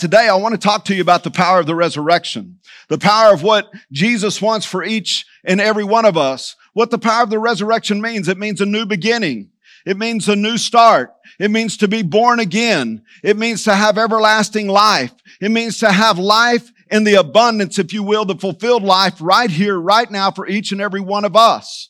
Today, I want to talk to you about the power of the resurrection, the power of what Jesus wants for each and every one of us. What the power of the resurrection means. It means a new beginning. It means a new start. It means to be born again. It means to have everlasting life. It means to have life in the abundance, if you will, the fulfilled life right here, right now for each and every one of us.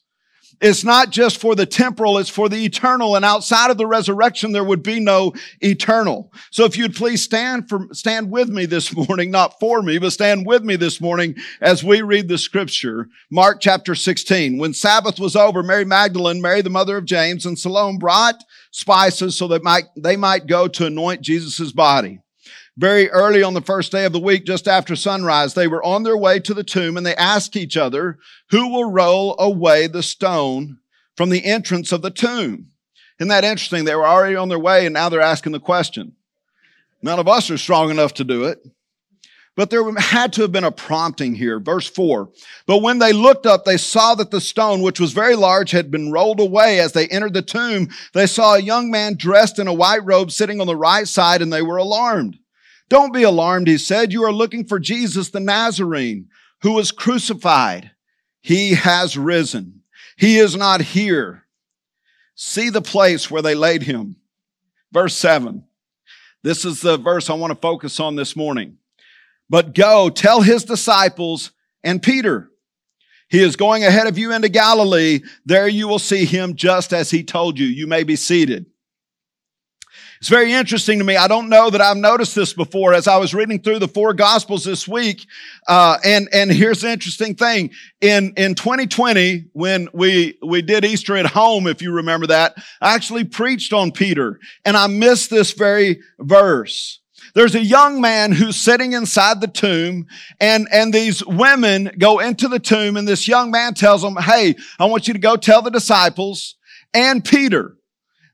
It's not just for the temporal, it's for the eternal. And outside of the resurrection, there would be no eternal. So if you'd please stand for, stand with me this morning, not for me, but stand with me this morning as we read the scripture. Mark chapter 16. When Sabbath was over, Mary Magdalene, Mary the mother of James, and Salome brought spices so that might, they might go to anoint Jesus' body. Very early on the first day of the week, just after sunrise, they were on their way to the tomb and they asked each other, who will roll away the stone from the entrance of the tomb? Isn't that interesting? They were already on their way and now they're asking the question. None of us are strong enough to do it. But there had to have been a prompting here. Verse four. But when they looked up, they saw that the stone, which was very large, had been rolled away. As they entered the tomb, they saw a young man dressed in a white robe sitting on the right side and they were alarmed. Don't be alarmed, he said. You are looking for Jesus the Nazarene who was crucified. He has risen. He is not here. See the place where they laid him. Verse seven. This is the verse I want to focus on this morning. But go tell his disciples and Peter. He is going ahead of you into Galilee. There you will see him just as he told you. You may be seated. It's very interesting to me. I don't know that I've noticed this before as I was reading through the four gospels this week. Uh, and, and here's the interesting thing. In, in 2020, when we, we did Easter at home, if you remember that, I actually preached on Peter and I missed this very verse. There's a young man who's sitting inside the tomb and, and these women go into the tomb and this young man tells them, Hey, I want you to go tell the disciples and Peter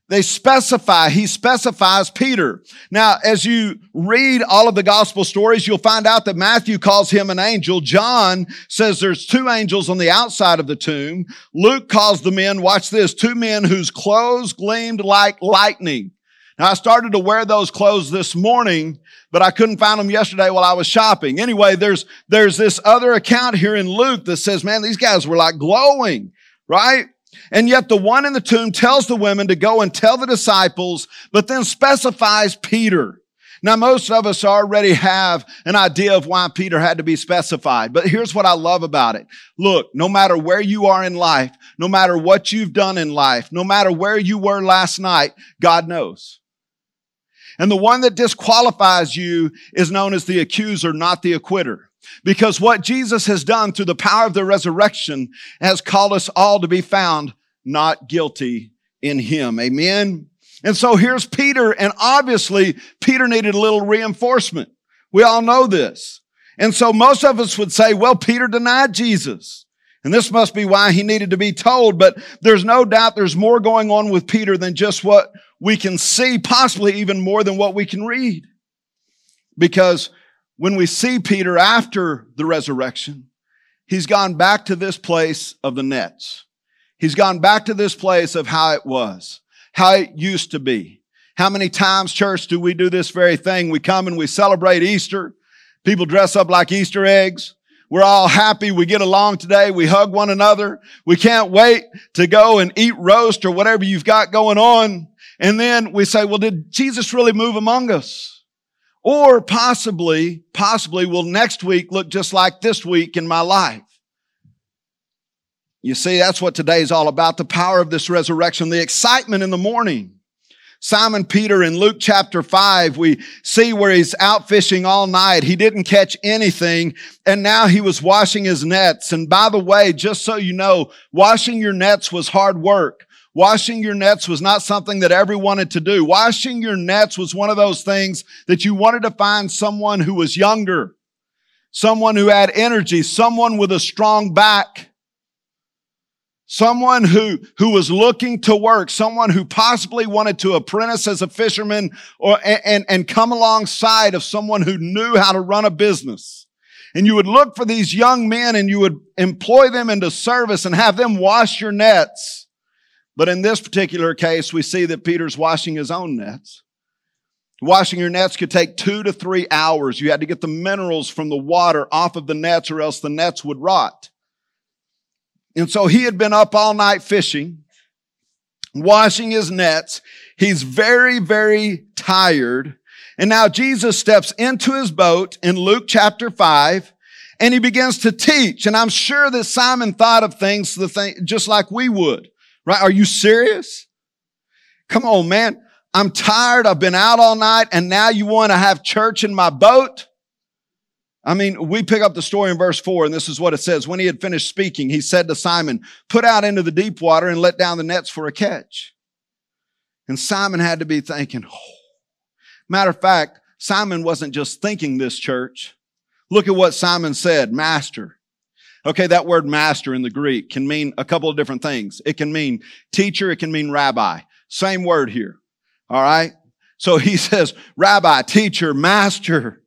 they specify, he specifies Peter. Now, as you read all of the gospel stories, you'll find out that Matthew calls him an angel. John says there's two angels on the outside of the tomb. Luke calls the men, watch this, two men whose clothes gleamed like lightning. Now, I started to wear those clothes this morning, but I couldn't find them yesterday while I was shopping. Anyway, there's, there's this other account here in Luke that says, man, these guys were like glowing, right? And yet the one in the tomb tells the women to go and tell the disciples, but then specifies Peter. Now, most of us already have an idea of why Peter had to be specified, but here's what I love about it. Look, no matter where you are in life, no matter what you've done in life, no matter where you were last night, God knows. And the one that disqualifies you is known as the accuser, not the acquitter. Because what Jesus has done through the power of the resurrection has called us all to be found not guilty in him. Amen. And so here's Peter, and obviously Peter needed a little reinforcement. We all know this. And so most of us would say, well, Peter denied Jesus. And this must be why he needed to be told, but there's no doubt there's more going on with Peter than just what we can see, possibly even more than what we can read. Because when we see Peter after the resurrection, he's gone back to this place of the nets. He's gone back to this place of how it was, how it used to be. How many times, church, do we do this very thing? We come and we celebrate Easter. People dress up like Easter eggs. We're all happy. We get along today. We hug one another. We can't wait to go and eat roast or whatever you've got going on. And then we say, well, did Jesus really move among us? Or possibly, possibly will next week look just like this week in my life. You see, that's what today is all about. The power of this resurrection, the excitement in the morning. Simon Peter in Luke chapter five, we see where he's out fishing all night. He didn't catch anything and now he was washing his nets. And by the way, just so you know, washing your nets was hard work. Washing your nets was not something that everyone wanted to do. Washing your nets was one of those things that you wanted to find someone who was younger, someone who had energy, someone with a strong back, someone who, who was looking to work, someone who possibly wanted to apprentice as a fisherman or, and, and come alongside of someone who knew how to run a business. And you would look for these young men and you would employ them into service and have them wash your nets. But in this particular case, we see that Peter's washing his own nets. Washing your nets could take two to three hours. You had to get the minerals from the water off of the nets or else the nets would rot. And so he had been up all night fishing, washing his nets. He's very, very tired. And now Jesus steps into his boat in Luke chapter five and he begins to teach. And I'm sure that Simon thought of things the thing, just like we would, right? Are you serious? Come on, man. I'm tired. I've been out all night and now you want to have church in my boat? I mean, we pick up the story in verse four and this is what it says. When he had finished speaking, he said to Simon, put out into the deep water and let down the nets for a catch. And Simon had to be thinking, oh. matter of fact, Simon wasn't just thinking this church. Look at what Simon said, master. Okay, that word master in the Greek can mean a couple of different things. It can mean teacher, it can mean rabbi. Same word here. All right. So he says, rabbi, teacher, master.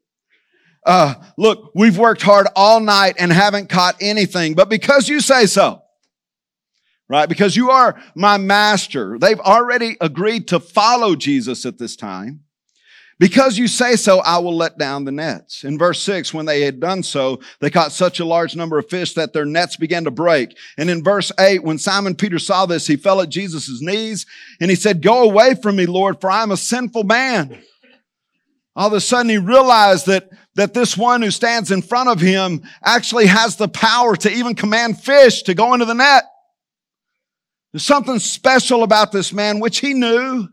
Uh, look, we've worked hard all night and haven't caught anything, but because you say so, right? Because you are my master. They've already agreed to follow Jesus at this time. Because you say so, I will let down the nets. In verse six, when they had done so, they caught such a large number of fish that their nets began to break. And in verse eight, when Simon Peter saw this, he fell at Jesus' knees and he said, go away from me, Lord, for I am a sinful man. All of a sudden he realized that, that this one who stands in front of him actually has the power to even command fish to go into the net. There's something special about this man, which he knew.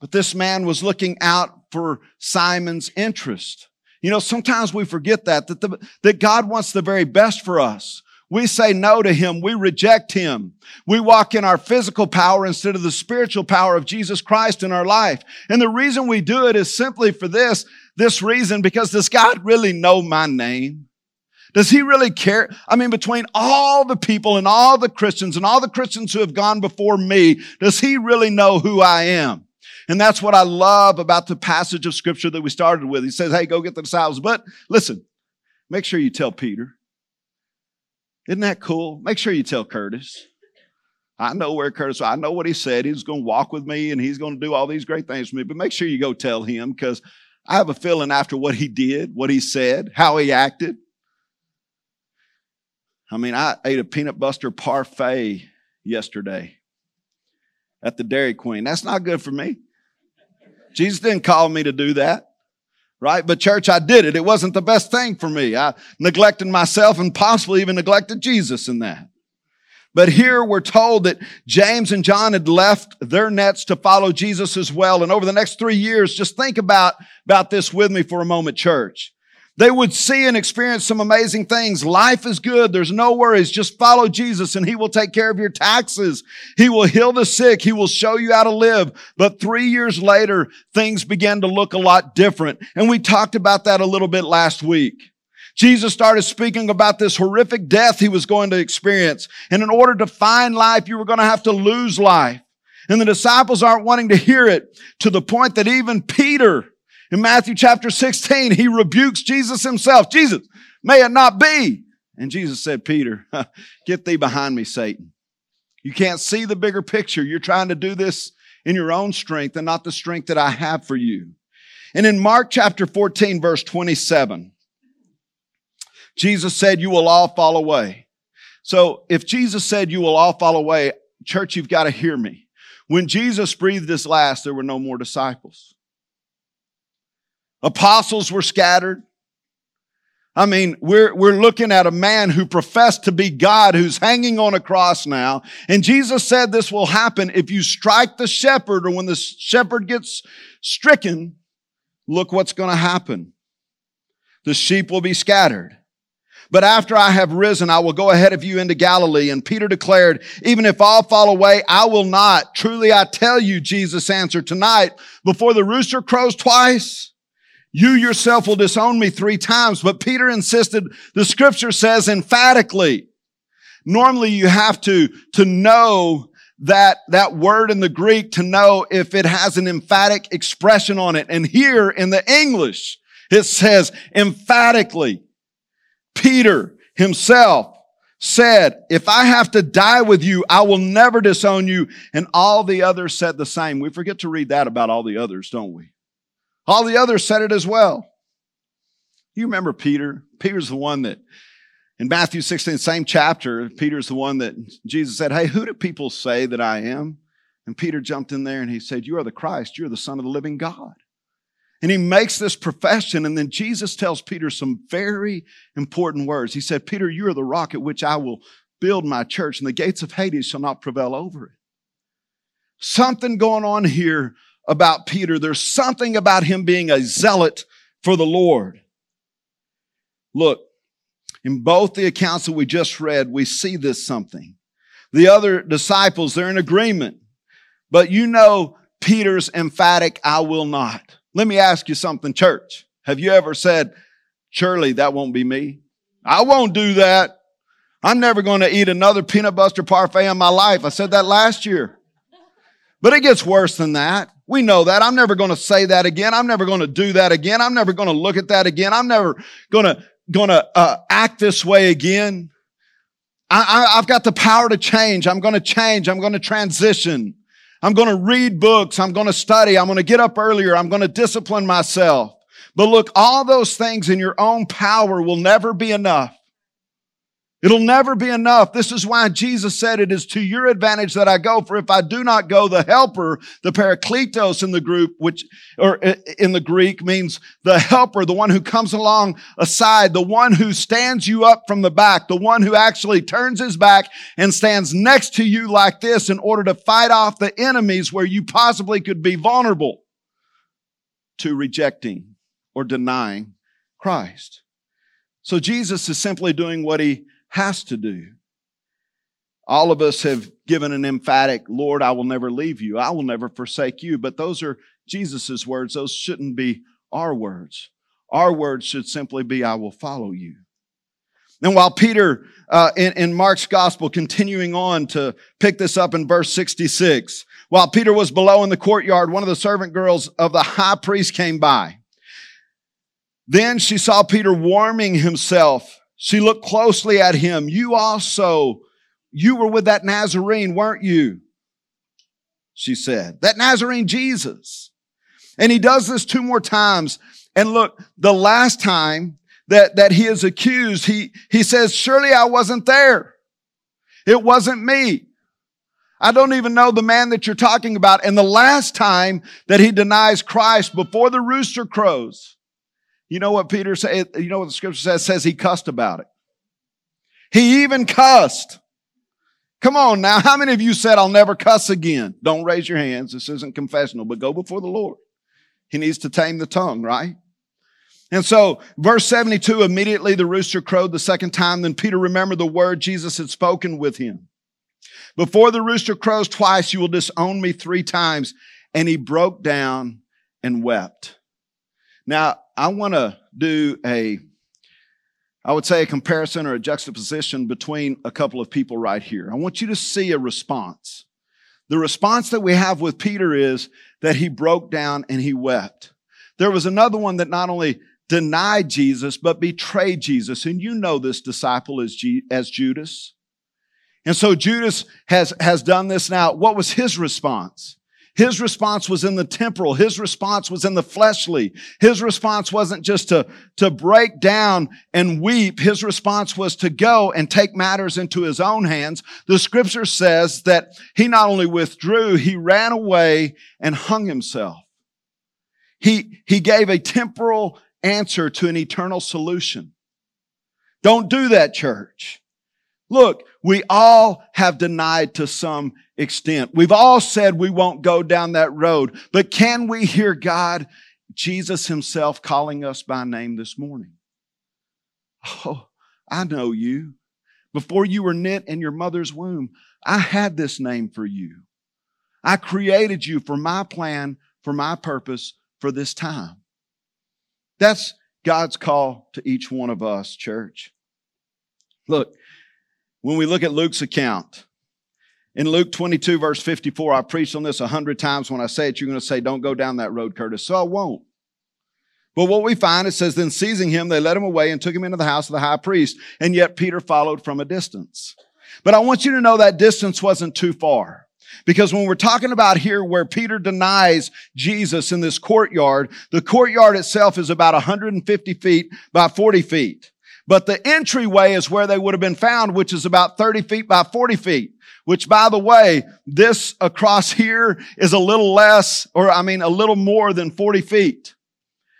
But this man was looking out for Simon's interest. You know, sometimes we forget that, that, the, that God wants the very best for us. We say no to him. We reject him. We walk in our physical power instead of the spiritual power of Jesus Christ in our life. And the reason we do it is simply for this, this reason, because does God really know my name? Does he really care? I mean, between all the people and all the Christians and all the Christians who have gone before me, does he really know who I am? And that's what I love about the passage of scripture that we started with. He says, Hey, go get the disciples. But listen, make sure you tell Peter. Isn't that cool? Make sure you tell Curtis. I know where Curtis, I know what he said. He's going to walk with me and he's going to do all these great things for me. But make sure you go tell him because I have a feeling after what he did, what he said, how he acted. I mean, I ate a peanut butter parfait yesterday at the Dairy Queen. That's not good for me. Jesus didn't call me to do that. Right? But church, I did it. It wasn't the best thing for me. I neglected myself and possibly even neglected Jesus in that. But here we're told that James and John had left their nets to follow Jesus as well. And over the next three years, just think about, about this with me for a moment, church. They would see and experience some amazing things. Life is good. There's no worries. Just follow Jesus and he will take care of your taxes. He will heal the sick. He will show you how to live. But three years later, things began to look a lot different. And we talked about that a little bit last week. Jesus started speaking about this horrific death he was going to experience. And in order to find life, you were going to have to lose life. And the disciples aren't wanting to hear it to the point that even Peter, in Matthew chapter 16, he rebukes Jesus himself. Jesus, may it not be. And Jesus said, Peter, get thee behind me, Satan. You can't see the bigger picture. You're trying to do this in your own strength and not the strength that I have for you. And in Mark chapter 14, verse 27, Jesus said, you will all fall away. So if Jesus said you will all fall away, church, you've got to hear me. When Jesus breathed his last, there were no more disciples. Apostles were scattered. I mean, we're, we're looking at a man who professed to be God who's hanging on a cross now. And Jesus said this will happen if you strike the shepherd or when the shepherd gets stricken, look what's going to happen. The sheep will be scattered. But after I have risen, I will go ahead of you into Galilee. And Peter declared, even if all fall away, I will not. Truly I tell you, Jesus answered, tonight, before the rooster crows twice, you yourself will disown me three times. But Peter insisted, the scripture says emphatically. Normally you have to, to know that, that word in the Greek to know if it has an emphatic expression on it. And here in the English, it says emphatically. Peter himself said, if I have to die with you, I will never disown you. And all the others said the same. We forget to read that about all the others, don't we? All the others said it as well. You remember Peter? Peter's the one that in Matthew 16, same chapter, Peter's the one that Jesus said, Hey, who do people say that I am? And Peter jumped in there and he said, You are the Christ. You're the Son of the living God. And he makes this profession. And then Jesus tells Peter some very important words. He said, Peter, you are the rock at which I will build my church, and the gates of Hades shall not prevail over it. Something going on here about Peter. There's something about him being a zealot for the Lord. Look, in both the accounts that we just read, we see this something. The other disciples, they're in agreement. But you know Peter's emphatic, I will not. Let me ask you something, church. Have you ever said, surely that won't be me? I won't do that. I'm never going to eat another peanut butter parfait in my life. I said that last year. But it gets worse than that. We know that. I'm never going to say that again. I'm never going to do that again. I'm never going to look at that again. I'm never going to, going to uh, act this way again. I, I, I've got the power to change. I'm going to change. I'm going to transition. I'm going to read books. I'm going to study. I'm going to get up earlier. I'm going to discipline myself. But look, all those things in your own power will never be enough. It'll never be enough. This is why Jesus said it is to your advantage that I go. For if I do not go, the helper, the parakletos in the group, which, or uh, in the Greek means the helper, the one who comes along aside, the one who stands you up from the back, the one who actually turns his back and stands next to you like this in order to fight off the enemies where you possibly could be vulnerable to rejecting or denying Christ. So Jesus is simply doing what he has to do. All of us have given an emphatic, Lord, I will never leave you. I will never forsake you. But those are Jesus' words. Those shouldn't be our words. Our words should simply be, I will follow you. And while Peter, uh, in, in Mark's gospel, continuing on to pick this up in verse 66, while Peter was below in the courtyard, one of the servant girls of the high priest came by. Then she saw Peter warming himself she looked closely at him. You also, you were with that Nazarene, weren't you? She said, that Nazarene Jesus. And he does this two more times. And look, the last time that, that he is accused, he, he says, surely I wasn't there. It wasn't me. I don't even know the man that you're talking about. And the last time that he denies Christ before the rooster crows, you know what Peter said? You know what the scripture says? It says he cussed about it. He even cussed. Come on now. How many of you said, I'll never cuss again? Don't raise your hands. This isn't confessional, but go before the Lord. He needs to tame the tongue, right? And so, verse 72, immediately the rooster crowed the second time. Then Peter remembered the word Jesus had spoken with him. Before the rooster crows twice, you will disown me three times. And he broke down and wept. Now, I want to do a, I would say a comparison or a juxtaposition between a couple of people right here. I want you to see a response. The response that we have with Peter is that he broke down and he wept. There was another one that not only denied Jesus, but betrayed Jesus. And you know this disciple as, G- as Judas. And so Judas has, has done this now. What was his response? His response was in the temporal. His response was in the fleshly. His response wasn't just to, to break down and weep. His response was to go and take matters into his own hands. The scripture says that he not only withdrew, he ran away and hung himself. He, he gave a temporal answer to an eternal solution. Don't do that, church. Look, we all have denied to some extent. We've all said we won't go down that road, but can we hear God, Jesus himself calling us by name this morning? Oh, I know you. Before you were knit in your mother's womb, I had this name for you. I created you for my plan, for my purpose, for this time. That's God's call to each one of us, church. Look, when we look at Luke's account, in Luke 22, verse 54, I preached on this a hundred times. When I say it, you're going to say, Don't go down that road, Curtis. So I won't. But what we find, it says, Then seizing him, they led him away and took him into the house of the high priest. And yet Peter followed from a distance. But I want you to know that distance wasn't too far. Because when we're talking about here where Peter denies Jesus in this courtyard, the courtyard itself is about 150 feet by 40 feet. But the entryway is where they would have been found, which is about 30 feet by 40 feet. Which by the way, this across here is a little less, or I mean a little more than 40 feet.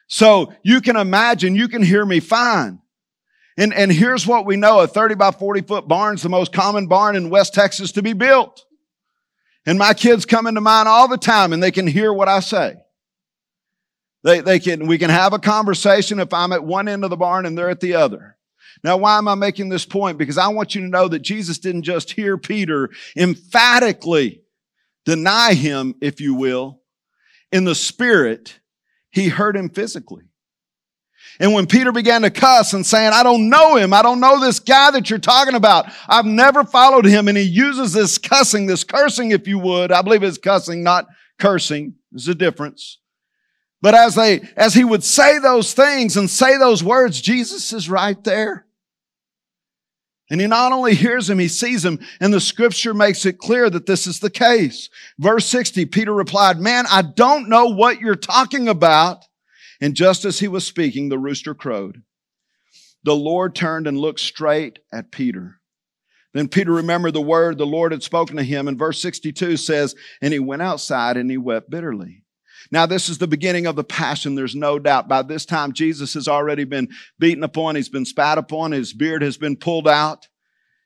So you can imagine, you can hear me fine. And, and here's what we know. A 30 by 40 foot barn is the most common barn in West Texas to be built. And my kids come into mine all the time and they can hear what I say. They, they can, we can have a conversation if I'm at one end of the barn and they're at the other. Now, why am I making this point? Because I want you to know that Jesus didn't just hear Peter emphatically deny him, if you will, in the spirit. He heard him physically. And when Peter began to cuss and saying, I don't know him. I don't know this guy that you're talking about. I've never followed him. And he uses this cussing, this cursing, if you would. I believe it's cussing, not cursing. There's a difference. But as they, as he would say those things and say those words, Jesus is right there. And he not only hears him, he sees him, and the scripture makes it clear that this is the case. Verse 60, Peter replied, Man, I don't know what you're talking about. And just as he was speaking, the rooster crowed. The Lord turned and looked straight at Peter. Then Peter remembered the word the Lord had spoken to him. And verse 62 says, And he went outside and he wept bitterly. Now, this is the beginning of the passion. There's no doubt. By this time, Jesus has already been beaten upon. He's been spat upon. His beard has been pulled out.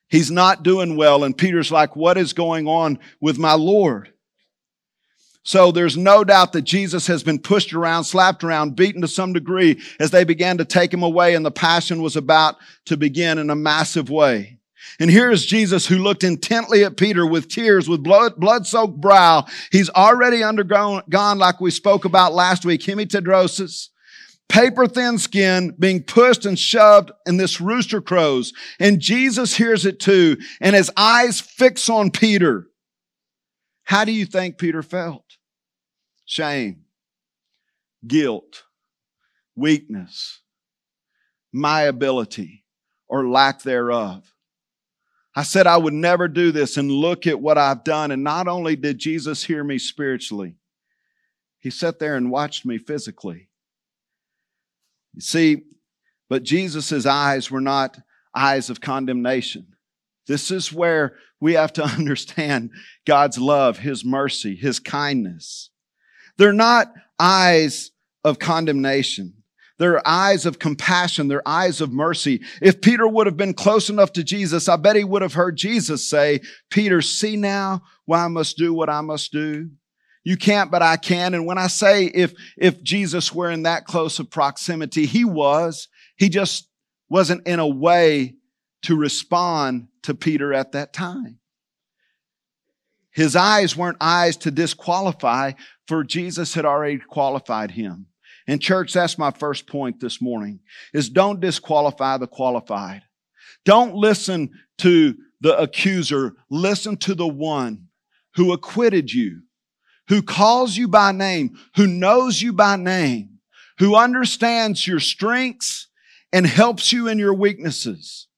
He's not doing well. And Peter's like, What is going on with my Lord? So there's no doubt that Jesus has been pushed around, slapped around, beaten to some degree as they began to take him away and the passion was about to begin in a massive way. And here is Jesus who looked intently at Peter with tears, with blood, blood-soaked brow. He's already undergone, gone like we spoke about last week, hematidrosis, paper thin skin, being pushed and shoved, and this rooster crows. And Jesus hears it too, and his eyes fix on Peter. How do you think Peter felt? Shame, guilt, weakness, my ability, or lack thereof. I said I would never do this, and look at what I've done. And not only did Jesus hear me spiritually, he sat there and watched me physically. You see, but Jesus' eyes were not eyes of condemnation. This is where we have to understand God's love, His mercy, His kindness. They're not eyes of condemnation. They're eyes of compassion. They're eyes of mercy. If Peter would have been close enough to Jesus, I bet he would have heard Jesus say, Peter, see now why I must do what I must do. You can't, but I can. And when I say if, if Jesus were in that close of proximity, he was. He just wasn't in a way to respond to Peter at that time. His eyes weren't eyes to disqualify, for Jesus had already qualified him. And church, that's my first point this morning is don't disqualify the qualified. Don't listen to the accuser. Listen to the one who acquitted you, who calls you by name, who knows you by name, who understands your strengths and helps you in your weaknesses.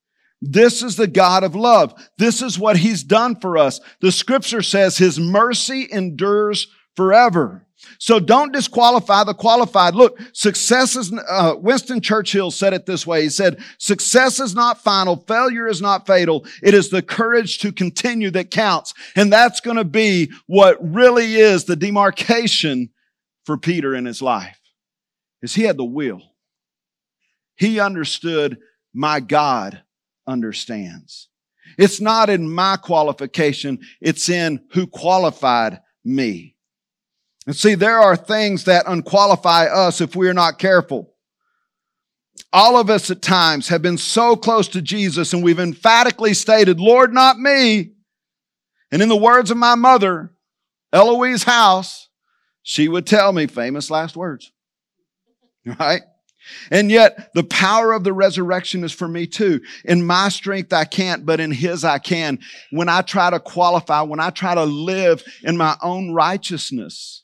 This is the God of love. This is what he's done for us. The scripture says his mercy endures forever. So don't disqualify the qualified. Look, success is, uh, Winston Churchill said it this way. He said, success is not final. Failure is not fatal. It is the courage to continue that counts. And that's going to be what really is the demarcation for Peter in his life is he had the will. He understood my God understands. It's not in my qualification. It's in who qualified me. And see, there are things that unqualify us if we are not careful. All of us at times have been so close to Jesus and we've emphatically stated, Lord, not me. And in the words of my mother, Eloise House, she would tell me famous last words. Right? And yet the power of the resurrection is for me too. In my strength, I can't, but in his, I can. When I try to qualify, when I try to live in my own righteousness,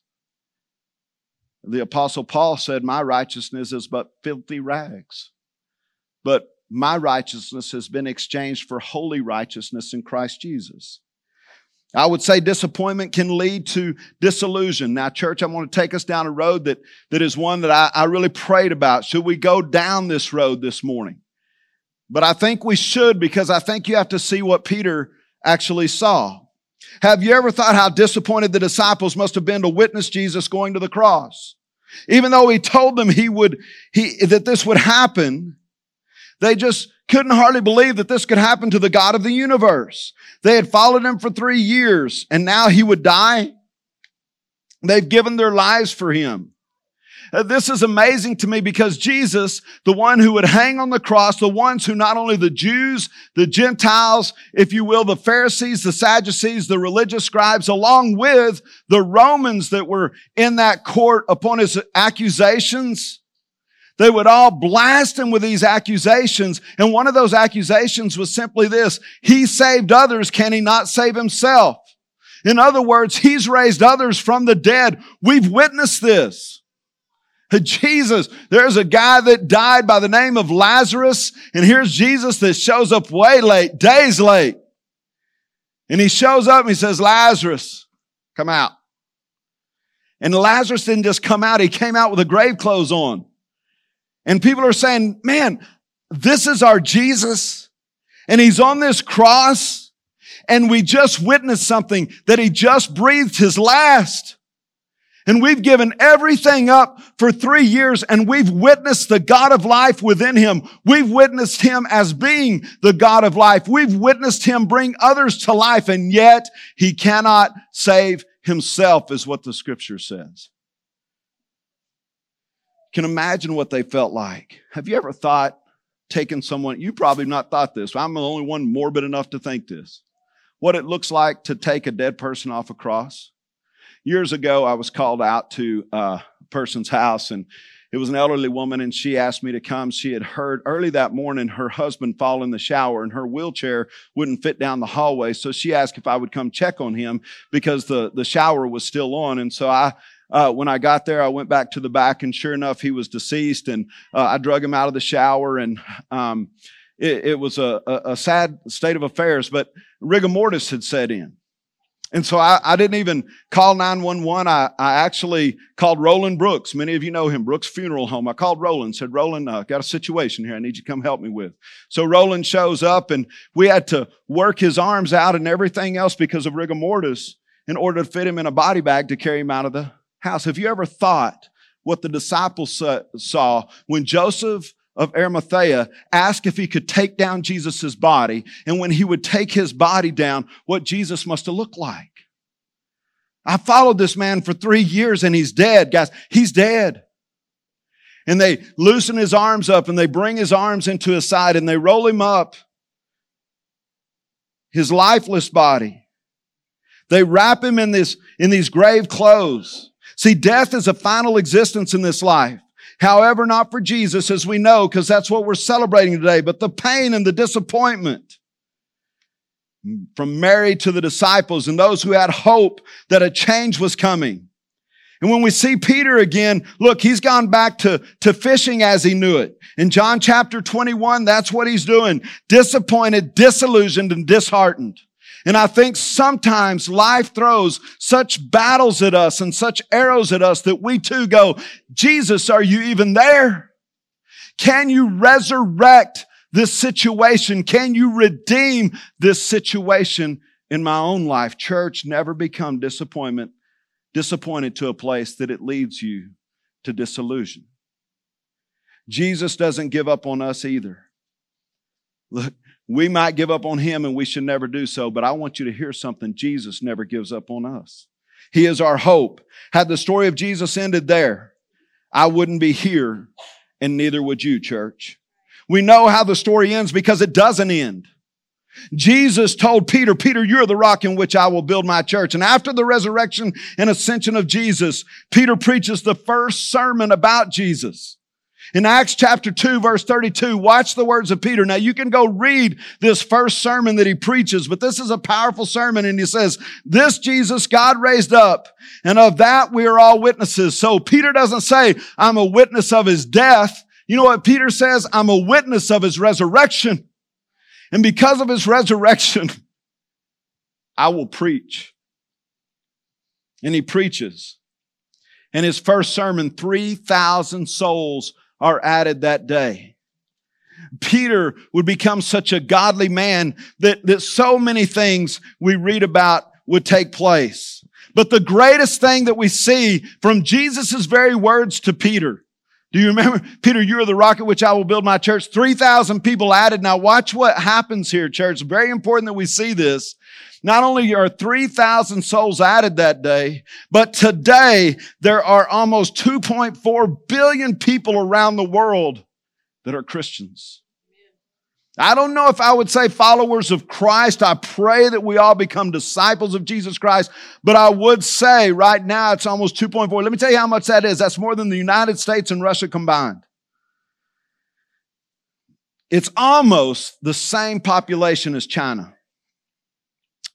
the apostle Paul said, my righteousness is but filthy rags. But my righteousness has been exchanged for holy righteousness in Christ Jesus. I would say disappointment can lead to disillusion. Now, church, I want to take us down a road that, that is one that I, I really prayed about. Should we go down this road this morning? But I think we should because I think you have to see what Peter actually saw. Have you ever thought how disappointed the disciples must have been to witness Jesus going to the cross? Even though he told them he would, he, that this would happen, they just couldn't hardly believe that this could happen to the God of the universe. They had followed him for three years and now he would die. They've given their lives for him. Uh, this is amazing to me because Jesus, the one who would hang on the cross, the ones who not only the Jews, the Gentiles, if you will, the Pharisees, the Sadducees, the religious scribes, along with the Romans that were in that court upon his accusations, they would all blast him with these accusations. And one of those accusations was simply this. He saved others. Can he not save himself? In other words, he's raised others from the dead. We've witnessed this. Jesus, there's a guy that died by the name of Lazarus, and here's Jesus that shows up way late, days late. And he shows up and he says, Lazarus, come out. And Lazarus didn't just come out, he came out with the grave clothes on. And people are saying, man, this is our Jesus. And he's on this cross. And we just witnessed something that he just breathed his last. And we've given everything up for three years and we've witnessed the God of life within him. We've witnessed him as being the God of life. We've witnessed him bring others to life and yet he cannot save himself is what the scripture says. Can imagine what they felt like. Have you ever thought taking someone, you probably not thought this. I'm the only one morbid enough to think this. What it looks like to take a dead person off a cross years ago, I was called out to a person's house and it was an elderly woman and she asked me to come. She had heard early that morning her husband fall in the shower and her wheelchair wouldn't fit down the hallway. So she asked if I would come check on him because the, the shower was still on. And so I, uh, when I got there, I went back to the back and sure enough, he was deceased and uh, I drug him out of the shower and, um, it, it, was a, a, a sad state of affairs, but rigor mortis had set in. And so I, I, didn't even call 911. I, I actually called Roland Brooks. Many of you know him, Brooks Funeral Home. I called Roland, said, Roland, uh, got a situation here I need you to come help me with. So Roland shows up and we had to work his arms out and everything else because of rigor mortis in order to fit him in a body bag to carry him out of the house. Have you ever thought what the disciples saw when Joseph of Arimathea asked if he could take down Jesus' body. And when he would take his body down, what Jesus must have looked like. I followed this man for three years and he's dead. Guys, he's dead. And they loosen his arms up and they bring his arms into his side and they roll him up. His lifeless body. They wrap him in this, in these grave clothes. See, death is a final existence in this life. However, not for Jesus, as we know, because that's what we're celebrating today, but the pain and the disappointment from Mary to the disciples and those who had hope that a change was coming. And when we see Peter again, look, he's gone back to, to fishing as he knew it. In John chapter 21, that's what he's doing. Disappointed, disillusioned, and disheartened. And I think sometimes life throws such battles at us and such arrows at us that we too go, Jesus, are you even there? Can you resurrect this situation? Can you redeem this situation in my own life? Church, never become disappointment, disappointed to a place that it leads you to disillusion. Jesus doesn't give up on us either. Look, we might give up on him and we should never do so, but I want you to hear something. Jesus never gives up on us. He is our hope. Had the story of Jesus ended there, I wouldn't be here and neither would you, church. We know how the story ends because it doesn't end. Jesus told Peter, Peter, you're the rock in which I will build my church. And after the resurrection and ascension of Jesus, Peter preaches the first sermon about Jesus. In Acts chapter 2 verse 32, watch the words of Peter. Now you can go read this first sermon that he preaches, but this is a powerful sermon and he says, this Jesus God raised up and of that we are all witnesses. So Peter doesn't say, I'm a witness of his death. You know what Peter says? I'm a witness of his resurrection. And because of his resurrection, I will preach. And he preaches. In his first sermon, 3,000 souls are added that day. Peter would become such a godly man that, that so many things we read about would take place. But the greatest thing that we see from Jesus' very words to Peter, do you remember? Peter, you are the rock at which I will build my church. 3,000 people added. Now watch what happens here, church. Very important that we see this. Not only are 3,000 souls added that day, but today there are almost 2.4 billion people around the world that are Christians. I don't know if I would say followers of Christ. I pray that we all become disciples of Jesus Christ. But I would say right now it's almost 2.4. Let me tell you how much that is. That's more than the United States and Russia combined. It's almost the same population as China.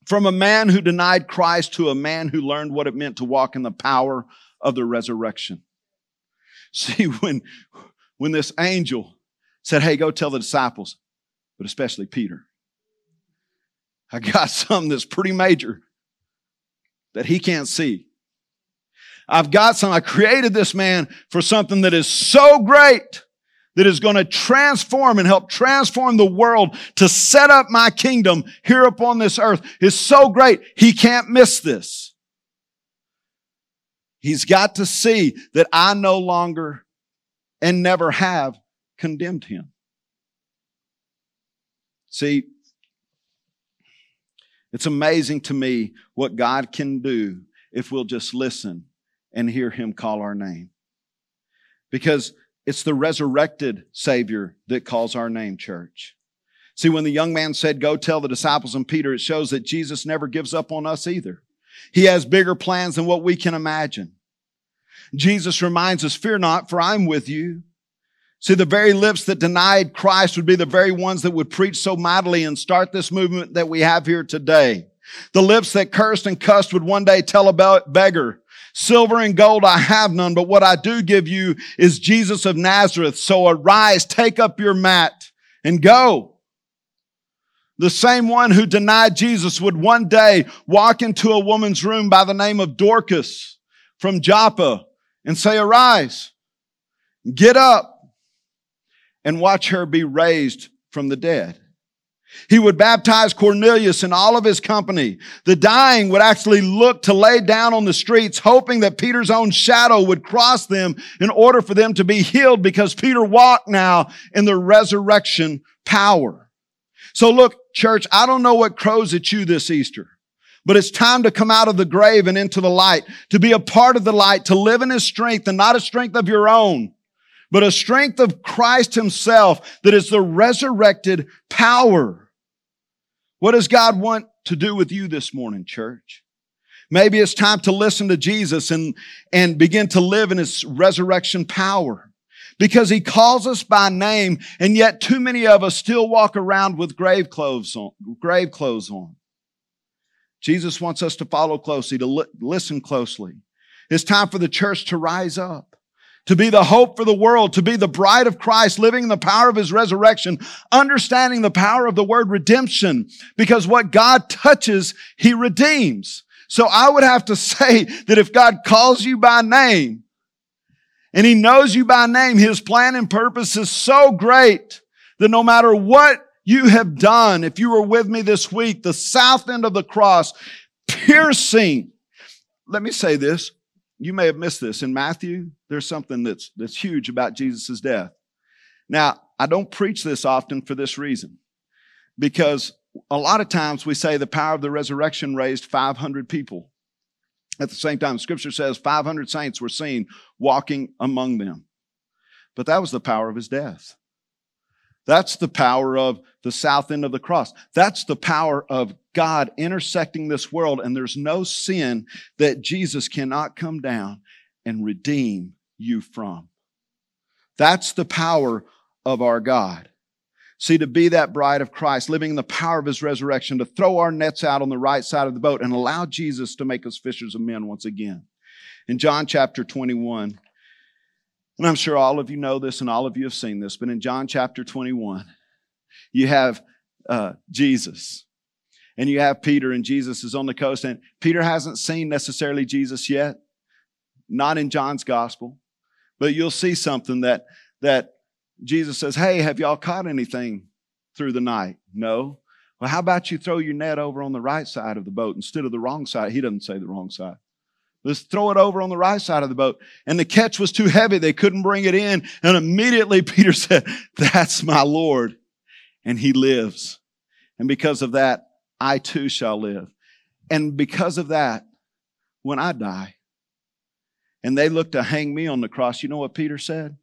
From a man who denied Christ to a man who learned what it meant to walk in the power of the resurrection. See, when, when this angel said, Hey, go tell the disciples, but especially Peter, I got something that's pretty major that he can't see. I've got some, I created this man for something that is so great that is going to transform and help transform the world to set up my kingdom here upon this earth is so great. He can't miss this. He's got to see that I no longer and never have condemned him. See, it's amazing to me what God can do if we'll just listen and hear him call our name. Because it's the resurrected Savior that calls our name, church. See, when the young man said, Go tell the disciples and Peter, it shows that Jesus never gives up on us either. He has bigger plans than what we can imagine. Jesus reminds us, Fear not, for I'm with you. See, the very lips that denied Christ would be the very ones that would preach so mightily and start this movement that we have here today. The lips that cursed and cussed would one day tell a beggar, Silver and gold I have none, but what I do give you is Jesus of Nazareth. So arise, take up your mat and go. The same one who denied Jesus would one day walk into a woman's room by the name of Dorcas from Joppa and say, arise, get up and watch her be raised from the dead. He would baptize Cornelius and all of his company. The dying would actually look to lay down on the streets, hoping that Peter's own shadow would cross them in order for them to be healed because Peter walked now in the resurrection power. So look, church, I don't know what crows at you this Easter, but it's time to come out of the grave and into the light, to be a part of the light, to live in his strength and not a strength of your own but a strength of Christ himself that is the resurrected power. What does God want to do with you this morning, church? Maybe it's time to listen to Jesus and, and begin to live in his resurrection power. Because he calls us by name, and yet too many of us still walk around with grave clothes on, grave clothes on. Jesus wants us to follow closely, to li- listen closely. It's time for the church to rise up to be the hope for the world, to be the bride of Christ, living in the power of his resurrection, understanding the power of the word redemption, because what God touches, he redeems. So I would have to say that if God calls you by name and he knows you by name, his plan and purpose is so great that no matter what you have done, if you were with me this week, the south end of the cross, piercing, let me say this, you may have missed this. In Matthew, there's something that's, that's huge about Jesus' death. Now, I don't preach this often for this reason, because a lot of times we say the power of the resurrection raised 500 people. At the same time, scripture says 500 saints were seen walking among them. But that was the power of his death. That's the power of the south end of the cross. That's the power of God intersecting this world, and there's no sin that Jesus cannot come down and redeem you from. That's the power of our God. See, to be that bride of Christ, living in the power of his resurrection, to throw our nets out on the right side of the boat and allow Jesus to make us fishers of men once again. In John chapter 21, and I'm sure all of you know this and all of you have seen this, but in John chapter 21, you have uh, Jesus. And you have Peter and Jesus is on the coast and Peter hasn't seen necessarily Jesus yet. Not in John's gospel, but you'll see something that, that Jesus says, Hey, have y'all caught anything through the night? No. Well, how about you throw your net over on the right side of the boat instead of the wrong side? He doesn't say the wrong side. Let's throw it over on the right side of the boat. And the catch was too heavy. They couldn't bring it in. And immediately Peter said, That's my Lord. And he lives. And because of that, I too shall live. And because of that, when I die, and they look to hang me on the cross, you know what Peter said?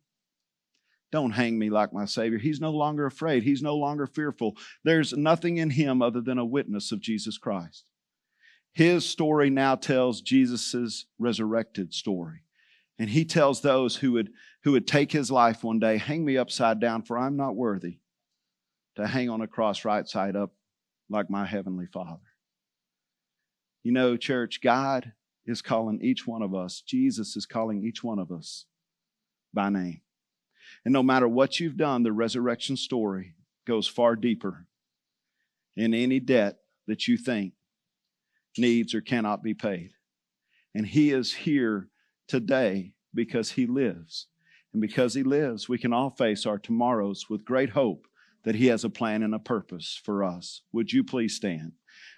Don't hang me like my Savior. He's no longer afraid. He's no longer fearful. There's nothing in him other than a witness of Jesus Christ. His story now tells Jesus' resurrected story. And he tells those who would, who would take his life one day, hang me upside down, for I'm not worthy to hang on a cross right side up like my heavenly Father. You know, church, God is calling each one of us, Jesus is calling each one of us by name. And no matter what you've done, the resurrection story goes far deeper in any debt that you think needs or cannot be paid. And He is here today because He lives. And because He lives, we can all face our tomorrows with great hope that He has a plan and a purpose for us. Would you please stand?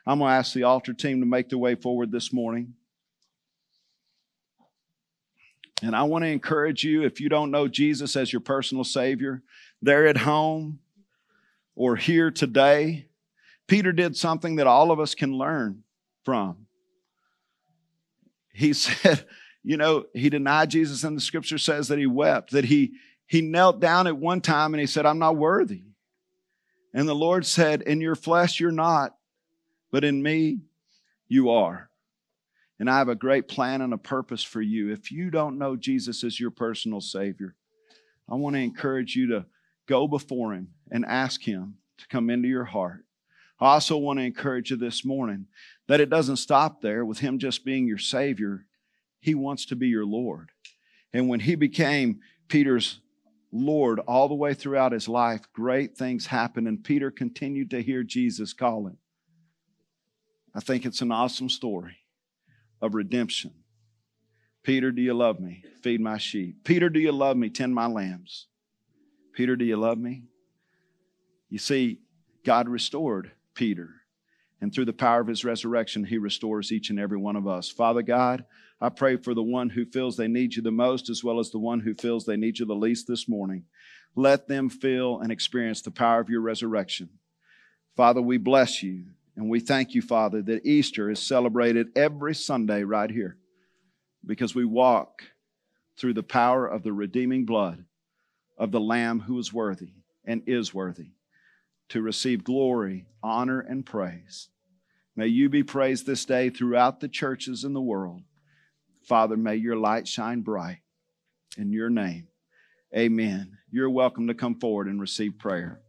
I'm going to ask the altar team to make their way forward this morning. And I want to encourage you if you don't know Jesus as your personal Savior, there at home or here today, Peter did something that all of us can learn from. He said, you know, he denied Jesus, and the scripture says that he wept, that he, he knelt down at one time and he said, I'm not worthy. And the Lord said, In your flesh, you're not, but in me, you are. And I have a great plan and a purpose for you. If you don't know Jesus as your personal Savior, I want to encourage you to go before Him and ask Him to come into your heart. I also want to encourage you this morning that it doesn't stop there with Him just being your Savior. He wants to be your Lord. And when He became Peter's Lord all the way throughout his life, great things happened, and Peter continued to hear Jesus calling. I think it's an awesome story of redemption. Peter, do you love me? Feed my sheep. Peter, do you love me? Tend my lambs. Peter, do you love me? You see, God restored Peter. And through the power of his resurrection, he restores each and every one of us. Father God, I pray for the one who feels they need you the most, as well as the one who feels they need you the least this morning. Let them feel and experience the power of your resurrection. Father, we bless you and we thank you, Father, that Easter is celebrated every Sunday right here because we walk through the power of the redeeming blood of the Lamb who is worthy and is worthy to receive glory, honor, and praise. May you be praised this day throughout the churches in the world. Father, may your light shine bright in your name. Amen. You're welcome to come forward and receive prayer.